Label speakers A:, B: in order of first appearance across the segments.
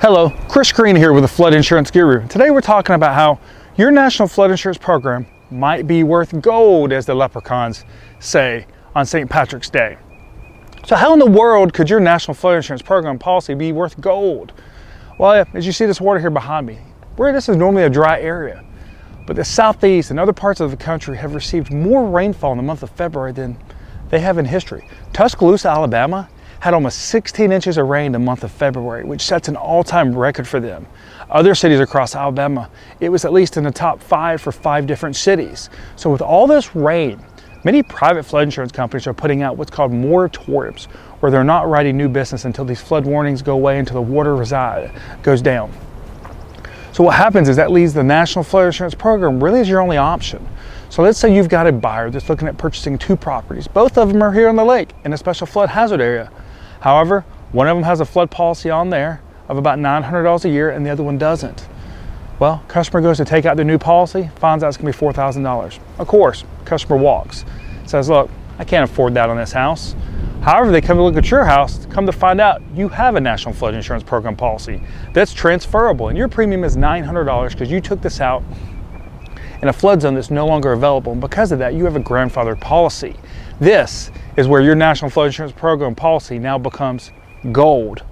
A: Hello, Chris Green here with the Flood Insurance Guru. Today we're talking about how your national flood insurance program might be worth gold, as the leprechauns say on St. Patrick's Day. So, how in the world could your national flood insurance program policy be worth gold? Well, as you see this water here behind me, where this is normally a dry area, but the southeast and other parts of the country have received more rainfall in the month of February than they have in history. Tuscaloosa, Alabama had almost 16 inches of rain in the month of February, which sets an all time record for them. Other cities across Alabama, it was at least in the top five for five different cities. So, with all this rain, many private flood insurance companies are putting out what's called moratoriums, where they're not writing new business until these flood warnings go away, until the water reside, goes down. So, what happens is that leaves the National Flood Insurance Program really as your only option. So let's say you've got a buyer that's looking at purchasing two properties. Both of them are here on the lake in a special flood hazard area. However, one of them has a flood policy on there of about $900 a year and the other one doesn't. Well, customer goes to take out the new policy, finds out it's gonna be $4,000. Of course, customer walks, says, look, I can't afford that on this house. However, they come to look at your house, come to find out you have a National Flood Insurance Program policy that's transferable, and your premium is $900 because you took this out in a flood zone that's no longer available. And because of that, you have a grandfathered policy. This is where your National Flood Insurance Program policy now becomes gold.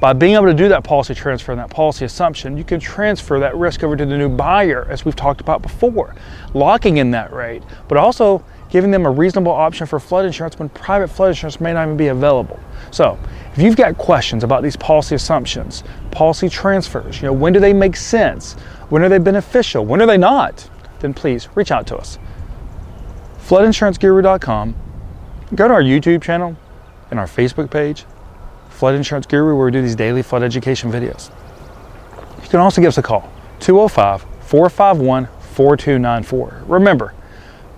A: By being able to do that policy transfer and that policy assumption, you can transfer that risk over to the new buyer, as we've talked about before, locking in that rate, but also giving them a reasonable option for flood insurance when private flood insurance may not even be available. So, if you've got questions about these policy assumptions, policy transfers, you know, when do they make sense? When are they beneficial? When are they not? Then please reach out to us. FloodInsuranceGuru.com. Go to our YouTube channel and our Facebook page Flood Insurance Guru, where we do these daily flood education videos. You can also give us a call, 205 451 4294. Remember,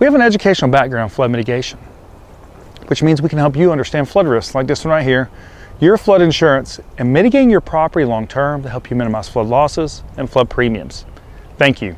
A: we have an educational background in flood mitigation, which means we can help you understand flood risks like this one right here, your flood insurance, and mitigating your property long term to help you minimize flood losses and flood premiums. Thank you.